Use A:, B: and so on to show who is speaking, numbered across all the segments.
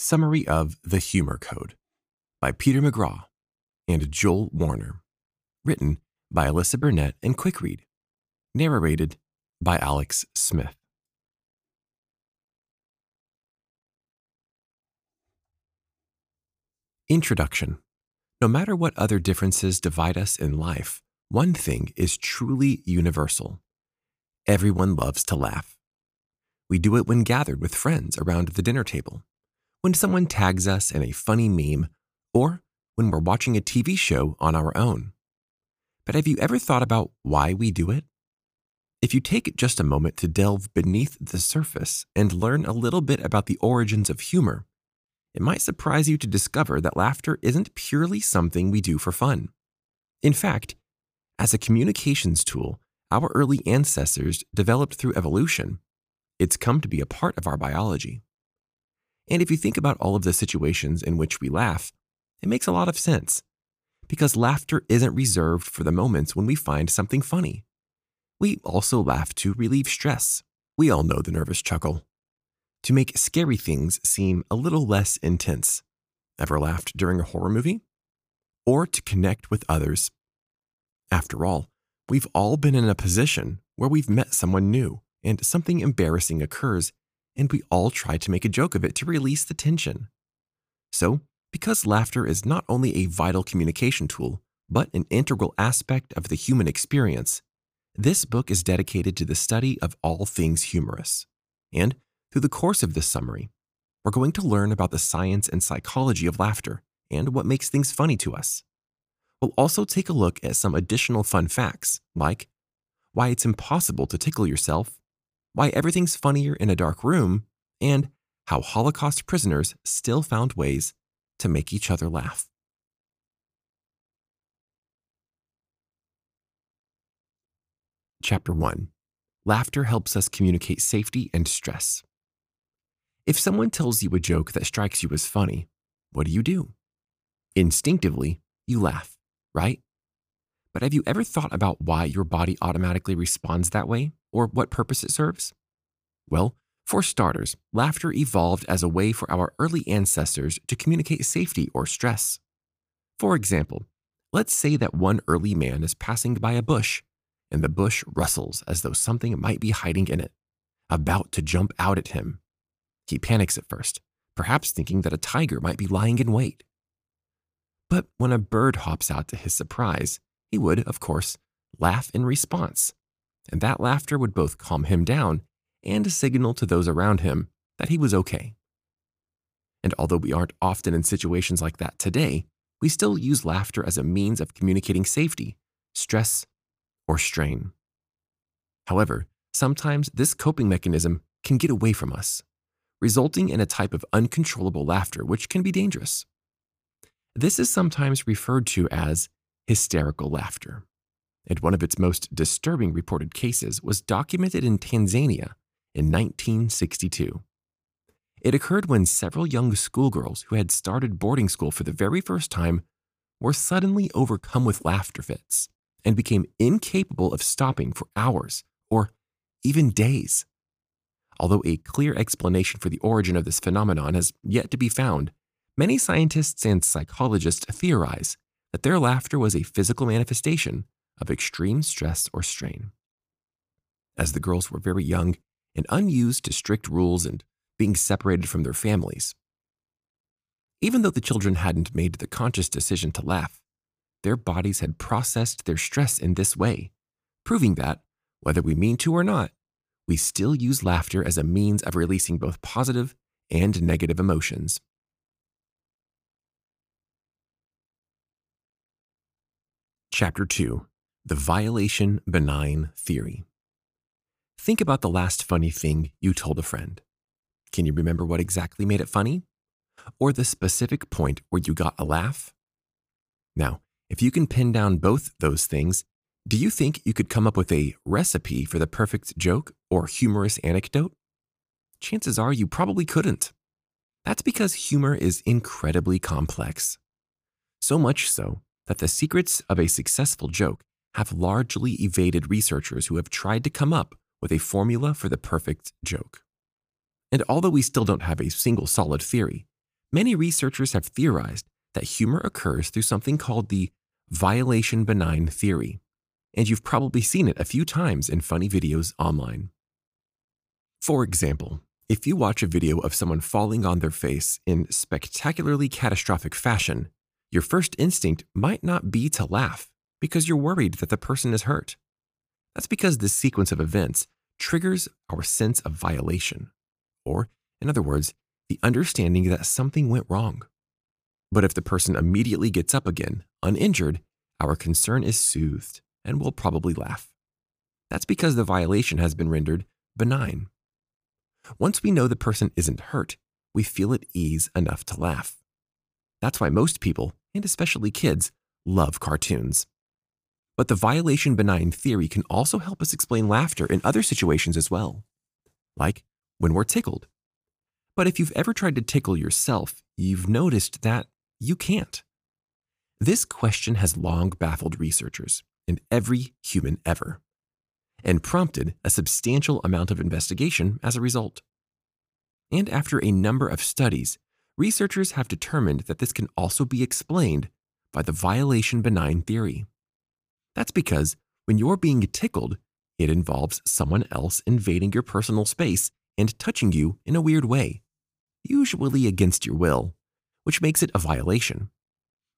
A: Summary of The Humor Code by Peter McGraw and Joel Warner. Written by Alyssa Burnette and Quickread. Narrated by Alex Smith. Introduction No matter what other differences divide us in life, one thing is truly universal. Everyone loves to laugh. We do it when gathered with friends around the dinner table when someone tags us in a funny meme, or when we're watching a TV show on our own. But have you ever thought about why we do it? If you take just a moment to delve beneath the surface and learn a little bit about the origins of humor, it might surprise you to discover that laughter isn't purely something we do for fun. In fact, as a communications tool, our early ancestors developed through evolution, it's come to be a part of our biology. And if you think about all of the situations in which we laugh, it makes a lot of sense. Because laughter isn't reserved for the moments when we find something funny. We also laugh to relieve stress. We all know the nervous chuckle. To make scary things seem a little less intense. Ever laughed during a horror movie? Or to connect with others. After all, we've all been in a position where we've met someone new and something embarrassing occurs and we all try to make a joke of it to release the tension. So, because laughter is not only a vital communication tool, but an integral aspect of the human experience, this book is dedicated to the study of all things humorous. And through the course of this summary, we're going to learn about the science and psychology of laughter and what makes things funny to us. We'll also take a look at some additional fun facts, like why it's impossible to tickle yourself why everything's funnier in a dark room, and how Holocaust prisoners still found ways to make each other laugh. Chapter 1 Laughter helps us communicate safety and stress. If someone tells you a joke that strikes you as funny, what do you do? Instinctively, you laugh, right? But have you ever thought about why your body automatically responds that way or what purpose it serves? Well, for starters, laughter evolved as a way for our early ancestors to communicate safety or stress. For example, let's say that one early man is passing by a bush, and the bush rustles as though something might be hiding in it, about to jump out at him. He panics at first, perhaps thinking that a tiger might be lying in wait. But when a bird hops out to his surprise, he would, of course, laugh in response, and that laughter would both calm him down and signal to those around him that he was okay. And although we aren't often in situations like that today, we still use laughter as a means of communicating safety, stress, or strain. However, sometimes this coping mechanism can get away from us, resulting in a type of uncontrollable laughter which can be dangerous. This is sometimes referred to as hysterical laughter and one of its most disturbing reported cases was documented in Tanzania in 1962. It occurred when several young schoolgirls who had started boarding school for the very first time were suddenly overcome with laughter fits and became incapable of stopping for hours or even days. Although a clear explanation for the origin of this phenomenon has yet to be found, many scientists and psychologists theorize that their laughter was a physical manifestation of extreme stress or strain. As the girls were very young and unused to strict rules and being separated from their families. Even though the children hadn't made the conscious decision to laugh, their bodies had processed their stress in this way, proving that, whether we mean to or not, we still use laughter as a means of releasing both positive and negative emotions. Chapter 2 The Violation Benign Theory. Think about the last funny thing you told a friend. Can you remember what exactly made it funny? Or the specific point where you got a laugh? Now, if you can pin down both those things, do you think you could come up with a recipe for the perfect joke or humorous anecdote? Chances are you probably couldn't. That's because humor is incredibly complex. So much so that the secrets of a successful joke have largely evaded researchers who have tried to come up with a formula for the perfect joke. And although we still don't have a single solid theory, Many researchers have theorized that humor occurs through something called the violation benign theory, and you've probably seen it a few times in funny videos online. For example, if you watch a video of someone falling on their face in spectacularly catastrophic fashion, your first instinct might not be to laugh because you're worried that the person is hurt. That's because this sequence of events triggers our sense of violation, or, in other words, the understanding that something went wrong. But if the person immediately gets up again, uninjured, our concern is soothed and we'll probably laugh. That's because the violation has been rendered benign. Once we know the person isn't hurt, we feel at ease enough to laugh. That's why most people, and especially kids, love cartoons. But the violation benign theory can also help us explain laughter in other situations as well, like when we're tickled. But if you've ever tried to tickle yourself, you've noticed that you can't. This question has long baffled researchers and every human ever, and prompted a substantial amount of investigation as a result. And after a number of studies, researchers have determined that this can also be explained by the violation benign theory. That's because when you're being tickled, it involves someone else invading your personal space and touching you in a weird way, usually against your will, which makes it a violation.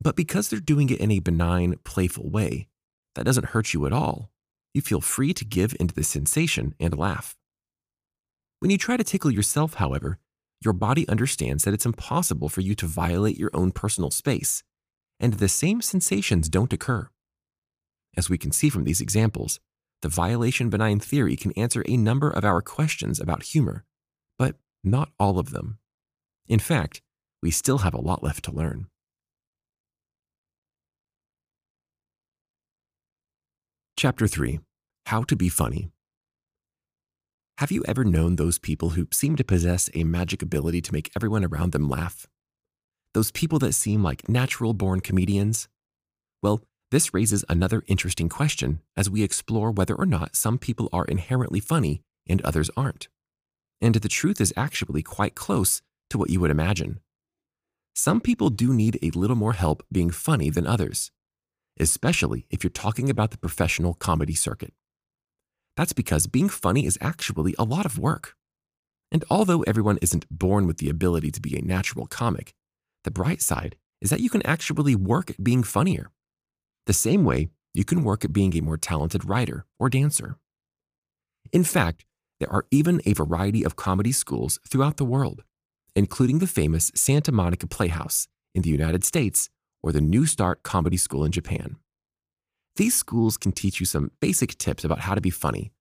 A: But because they're doing it in a benign, playful way, that doesn't hurt you at all. You feel free to give into the sensation and laugh. When you try to tickle yourself, however, your body understands that it's impossible for you to violate your own personal space, and the same sensations don't occur. As we can see from these examples, the violation benign theory can answer a number of our questions about humor, but not all of them. In fact, we still have a lot left to learn. Chapter 3 How to Be Funny. Have you ever known those people who seem to possess a magic ability to make everyone around them laugh? Those people that seem like natural born comedians? Well, this raises another interesting question as we explore whether or not some people are inherently funny and others aren't. And the truth is actually quite close to what you would imagine. Some people do need a little more help being funny than others especially if you're talking about the professional comedy circuit. That's because being funny is actually a lot of work. And although everyone isn't born with the ability to be a natural comic, the bright side is that you can actually work at being funnier. The same way you can work at being a more talented writer or dancer. In fact, there are even a variety of comedy schools throughout the world, including the famous Santa Monica Playhouse in the United States or the New Start Comedy School in Japan. These schools can teach you some basic tips about how to be funny,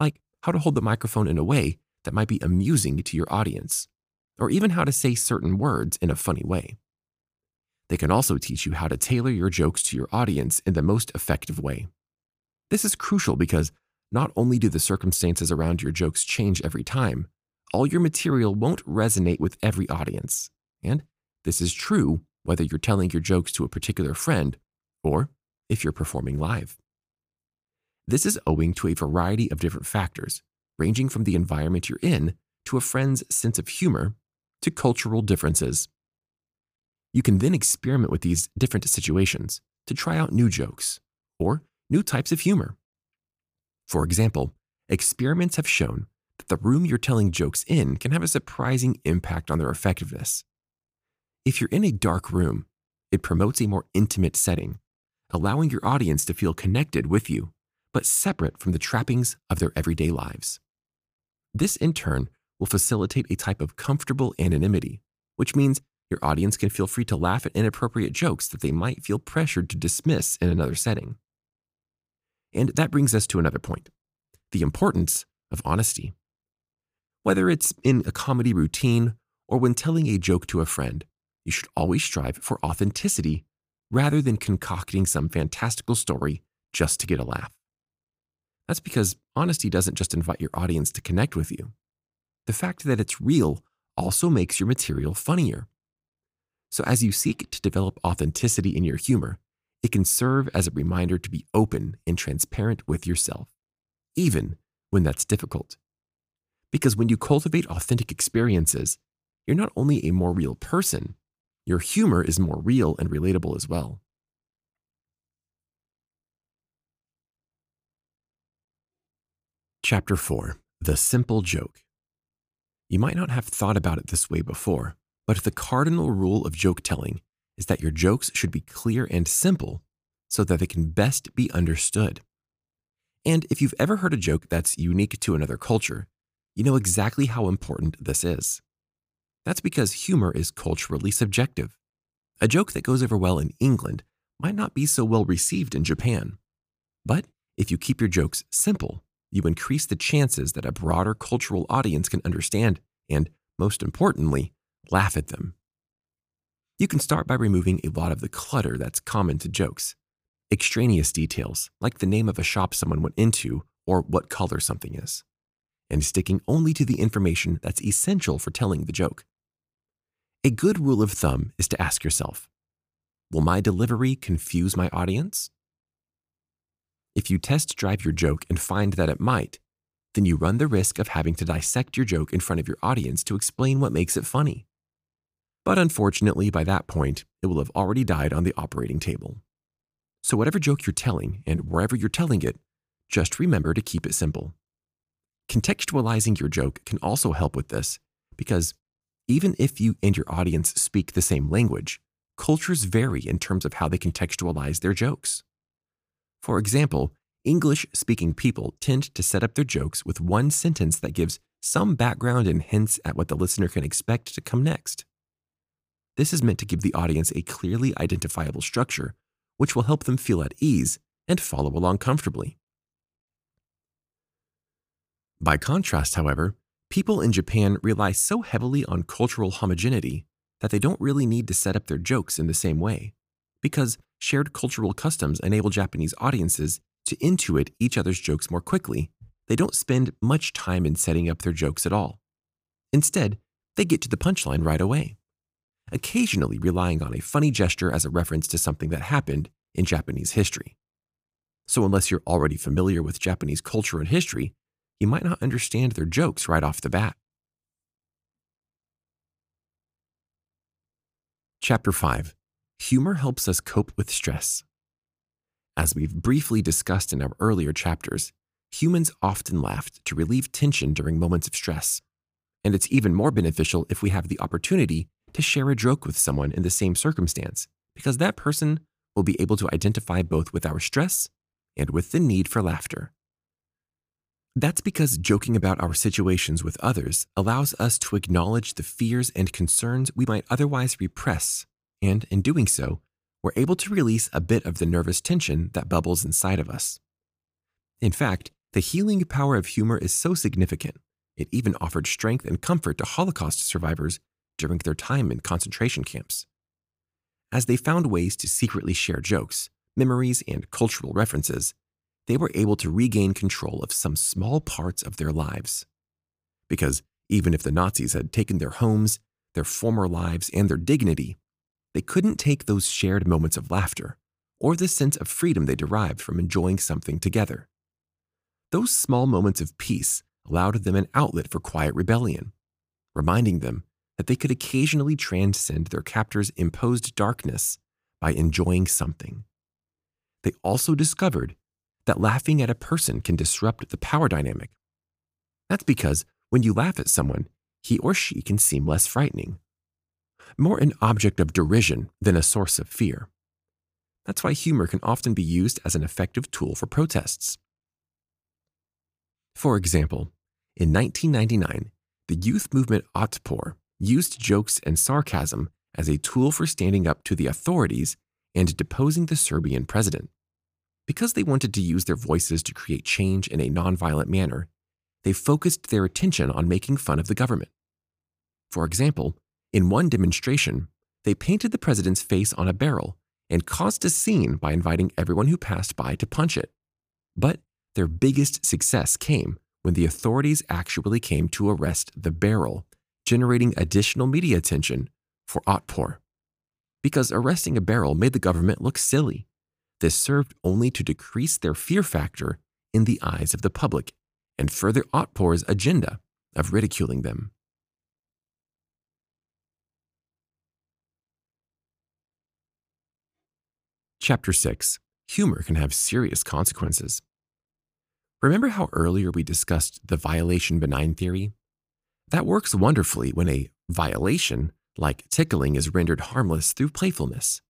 A: like how to hold the microphone in a way that might be amusing to your audience, or even how to say certain words in a funny way. They can also teach you how to tailor your jokes to your audience in the most effective way. This is crucial because not only do the circumstances around your jokes change every time, all your material won't resonate with every audience. And this is true whether you're telling your jokes to a particular friend or if you're performing live. This is owing to a variety of different factors, ranging from the environment you're in to a friend's sense of humor to cultural differences. You can then experiment with these different situations to try out new jokes or new types of humor. For example, experiments have shown that the room you're telling jokes in can have a surprising impact on their effectiveness. If you're in a dark room, it promotes a more intimate setting, allowing your audience to feel connected with you, but separate from the trappings of their everyday lives. This, in turn, will facilitate a type of comfortable anonymity, which means your audience can feel free to laugh at inappropriate jokes that they might feel pressured to dismiss in another setting. And that brings us to another point the importance of honesty. Whether it's in a comedy routine or when telling a joke to a friend, you should always strive for authenticity rather than concocting some fantastical story just to get a laugh. That's because honesty doesn't just invite your audience to connect with you. The fact that it's real also makes your material funnier. So, as you seek to develop authenticity in your humor, it can serve as a reminder to be open and transparent with yourself, even when that's difficult. Because when you cultivate authentic experiences, you're not only a more real person, your humor is more real and relatable as well. Chapter 4 The Simple Joke. You might not have thought about it this way before, but the cardinal rule of joke telling is that your jokes should be clear and simple so that they can best be understood. And if you've ever heard a joke that's unique to another culture, you know exactly how important this is. That's because humor is culturally subjective. A joke that goes over well in England might not be so well received in Japan. But if you keep your jokes simple, you increase the chances that a broader cultural audience can understand and, most importantly, laugh at them. You can start by removing a lot of the clutter that's common to jokes. Extraneous details, like the name of a shop someone went into or what color something is, and sticking only to the information that's essential for telling the joke. A good rule of thumb is to ask yourself Will my delivery confuse my audience? If you test drive your joke and find that it might, then you run the risk of having to dissect your joke in front of your audience to explain what makes it funny. But unfortunately, by that point, it will have already died on the operating table. So, whatever joke you're telling and wherever you're telling it, just remember to keep it simple. Contextualizing your joke can also help with this because even if you and your audience speak the same language, cultures vary in terms of how they contextualize their jokes. For example, English speaking people tend to set up their jokes with one sentence that gives some background and hints at what the listener can expect to come next. This is meant to give the audience a clearly identifiable structure, which will help them feel at ease and follow along comfortably. By contrast, however, People in Japan rely so heavily on cultural homogeneity that they don't really need to set up their jokes in the same way, because shared cultural customs enable Japanese audiences to intuit each other's jokes more quickly. They don't spend much time in setting up their jokes at all. Instead, they get to the punchline right away, occasionally relying on a funny gesture as a reference to something that happened in Japanese history. So, unless you're already familiar with Japanese culture and history, you might not understand their jokes right off the bat. Chapter 5 Humor helps us cope with stress. As we've briefly discussed in our earlier chapters, humans often laugh to relieve tension during moments of stress. And it's even more beneficial if we have the opportunity to share a joke with someone in the same circumstance, because that person will be able to identify both with our stress and with the need for laughter. That's because joking about our situations with others allows us to acknowledge the fears and concerns we might otherwise repress, and in doing so, we're able to release a bit of the nervous tension that bubbles inside of us. In fact, the healing power of humor is so significant, it even offered strength and comfort to Holocaust survivors during their time in concentration camps. As they found ways to secretly share jokes, memories, and cultural references, they were able to regain control of some small parts of their lives. Because even if the Nazis had taken their homes, their former lives, and their dignity, they couldn't take those shared moments of laughter or the sense of freedom they derived from enjoying something together. Those small moments of peace allowed them an outlet for quiet rebellion, reminding them that they could occasionally transcend their captors' imposed darkness by enjoying something. They also discovered that laughing at a person can disrupt the power dynamic. That's because when you laugh at someone, he or she can seem less frightening, more an object of derision than a source of fear. That's why humor can often be used as an effective tool for protests. For example, in 1999, the youth movement Otpor used jokes and sarcasm as a tool for standing up to the authorities and deposing the Serbian president. Because they wanted to use their voices to create change in a nonviolent manner, they focused their attention on making fun of the government. For example, in one demonstration, they painted the president's face on a barrel and caused a scene by inviting everyone who passed by to punch it. But their biggest success came when the authorities actually came to arrest the barrel, generating additional media attention for Otpor. Because arresting a barrel made the government look silly this served only to decrease their fear factor in the eyes of the public and further Otpor's agenda of ridiculing them. Chapter 6 Humor Can Have Serious Consequences. Remember how earlier we discussed the violation benign theory? That works wonderfully when a violation, like tickling, is rendered harmless through playfulness.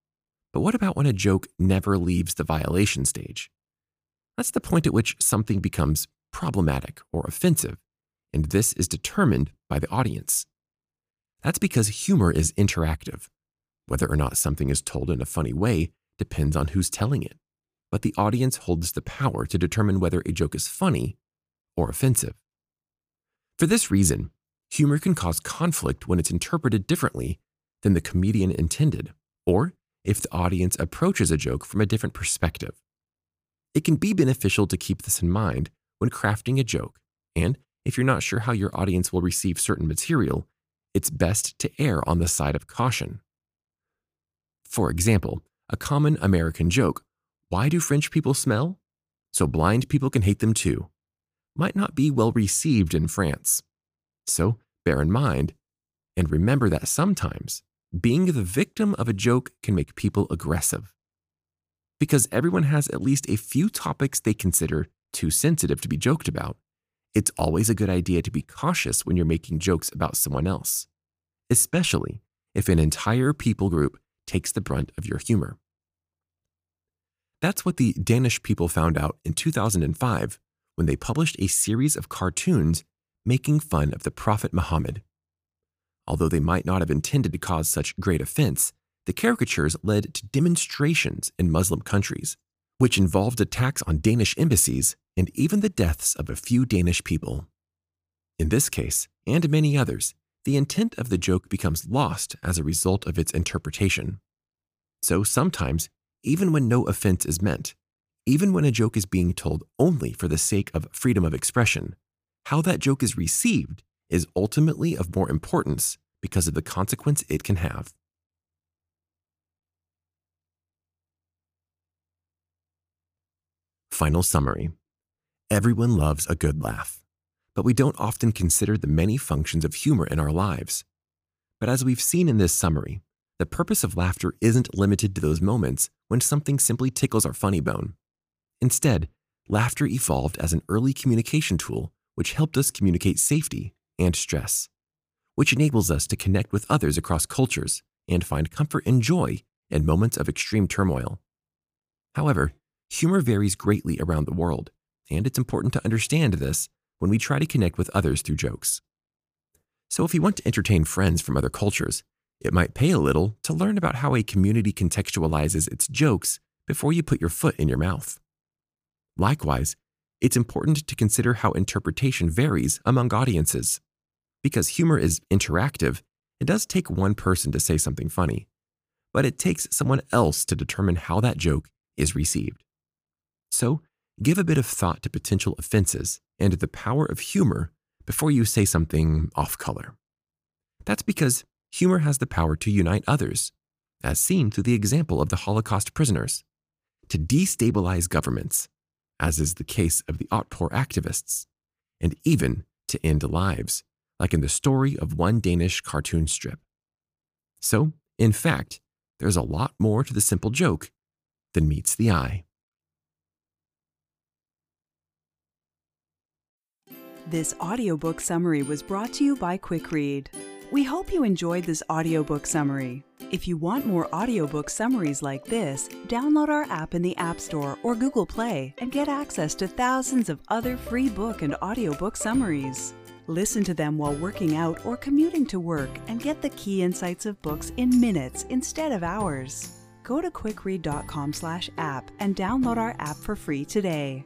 A: But what about when a joke never leaves the violation stage? That's the point at which something becomes problematic or offensive, and this is determined by the audience. That's because humor is interactive. Whether or not something is told in a funny way depends on who's telling it, but the audience holds the power to determine whether a joke is funny or offensive. For this reason, humor can cause conflict when it's interpreted differently than the comedian intended, or if the audience approaches a joke from a different perspective. It can be beneficial to keep this in mind when crafting a joke, and if you're not sure how your audience will receive certain material, it's best to err on the side of caution. For example, a common American joke, why do French people smell? So blind people can hate them too, might not be well received in France. So bear in mind and remember that sometimes being the victim of a joke can make people aggressive. Because everyone has at least a few topics they consider too sensitive to be joked about, it's always a good idea to be cautious when you're making jokes about someone else, especially if an entire people group takes the brunt of your humor. That's what the Danish people found out in 2005 when they published a series of cartoons making fun of the Prophet Muhammad. Although they might not have intended to cause such great offense, the caricatures led to demonstrations in Muslim countries, which involved attacks on Danish embassies and even the deaths of a few Danish people. In this case, and many others, the intent of the joke becomes lost as a result of its interpretation. So sometimes, even when no offense is meant, even when a joke is being told only for the sake of freedom of expression, how that joke is received is ultimately of more importance because of the consequence it can have. Final summary Everyone loves a good laugh, but we don't often consider the many functions of humor in our lives. But as we've seen in this summary, the purpose of laughter isn't limited to those moments when something simply tickles our funny bone. Instead, laughter evolved as an early communication tool which helped us communicate safety and stress, which enables us to connect with others across cultures and find comfort and joy in moments of extreme turmoil. However, humor varies greatly around the world, and it's important to understand this when we try to connect with others through jokes. So, if you want to entertain friends from other cultures, it might pay a little to learn about how a community contextualizes its jokes before you put your foot in your mouth. Likewise, it's important to consider how interpretation varies among audiences. Because humor is interactive, it does take one person to say something funny, but it takes someone else to determine how that joke is received. So, Give a bit of thought to potential offenses and the power of humor before you say something off color. That's because humor has the power to unite others, as seen through the example of the Holocaust prisoners, to destabilize governments, as is the case of the Otpor activists, and even to end lives, like in the story of one Danish cartoon strip. So, in fact, there's a lot more to the simple joke than meets the eye.
B: This audiobook summary was brought to you by QuickRead. We hope you enjoyed this audiobook summary. If you want more audiobook summaries like this, download our app in the App Store or Google Play and get access to thousands of other free book and audiobook summaries. Listen to them while working out or commuting to work and get the key insights of books in minutes instead of hours. Go to quickread.com/app and download our app for free today.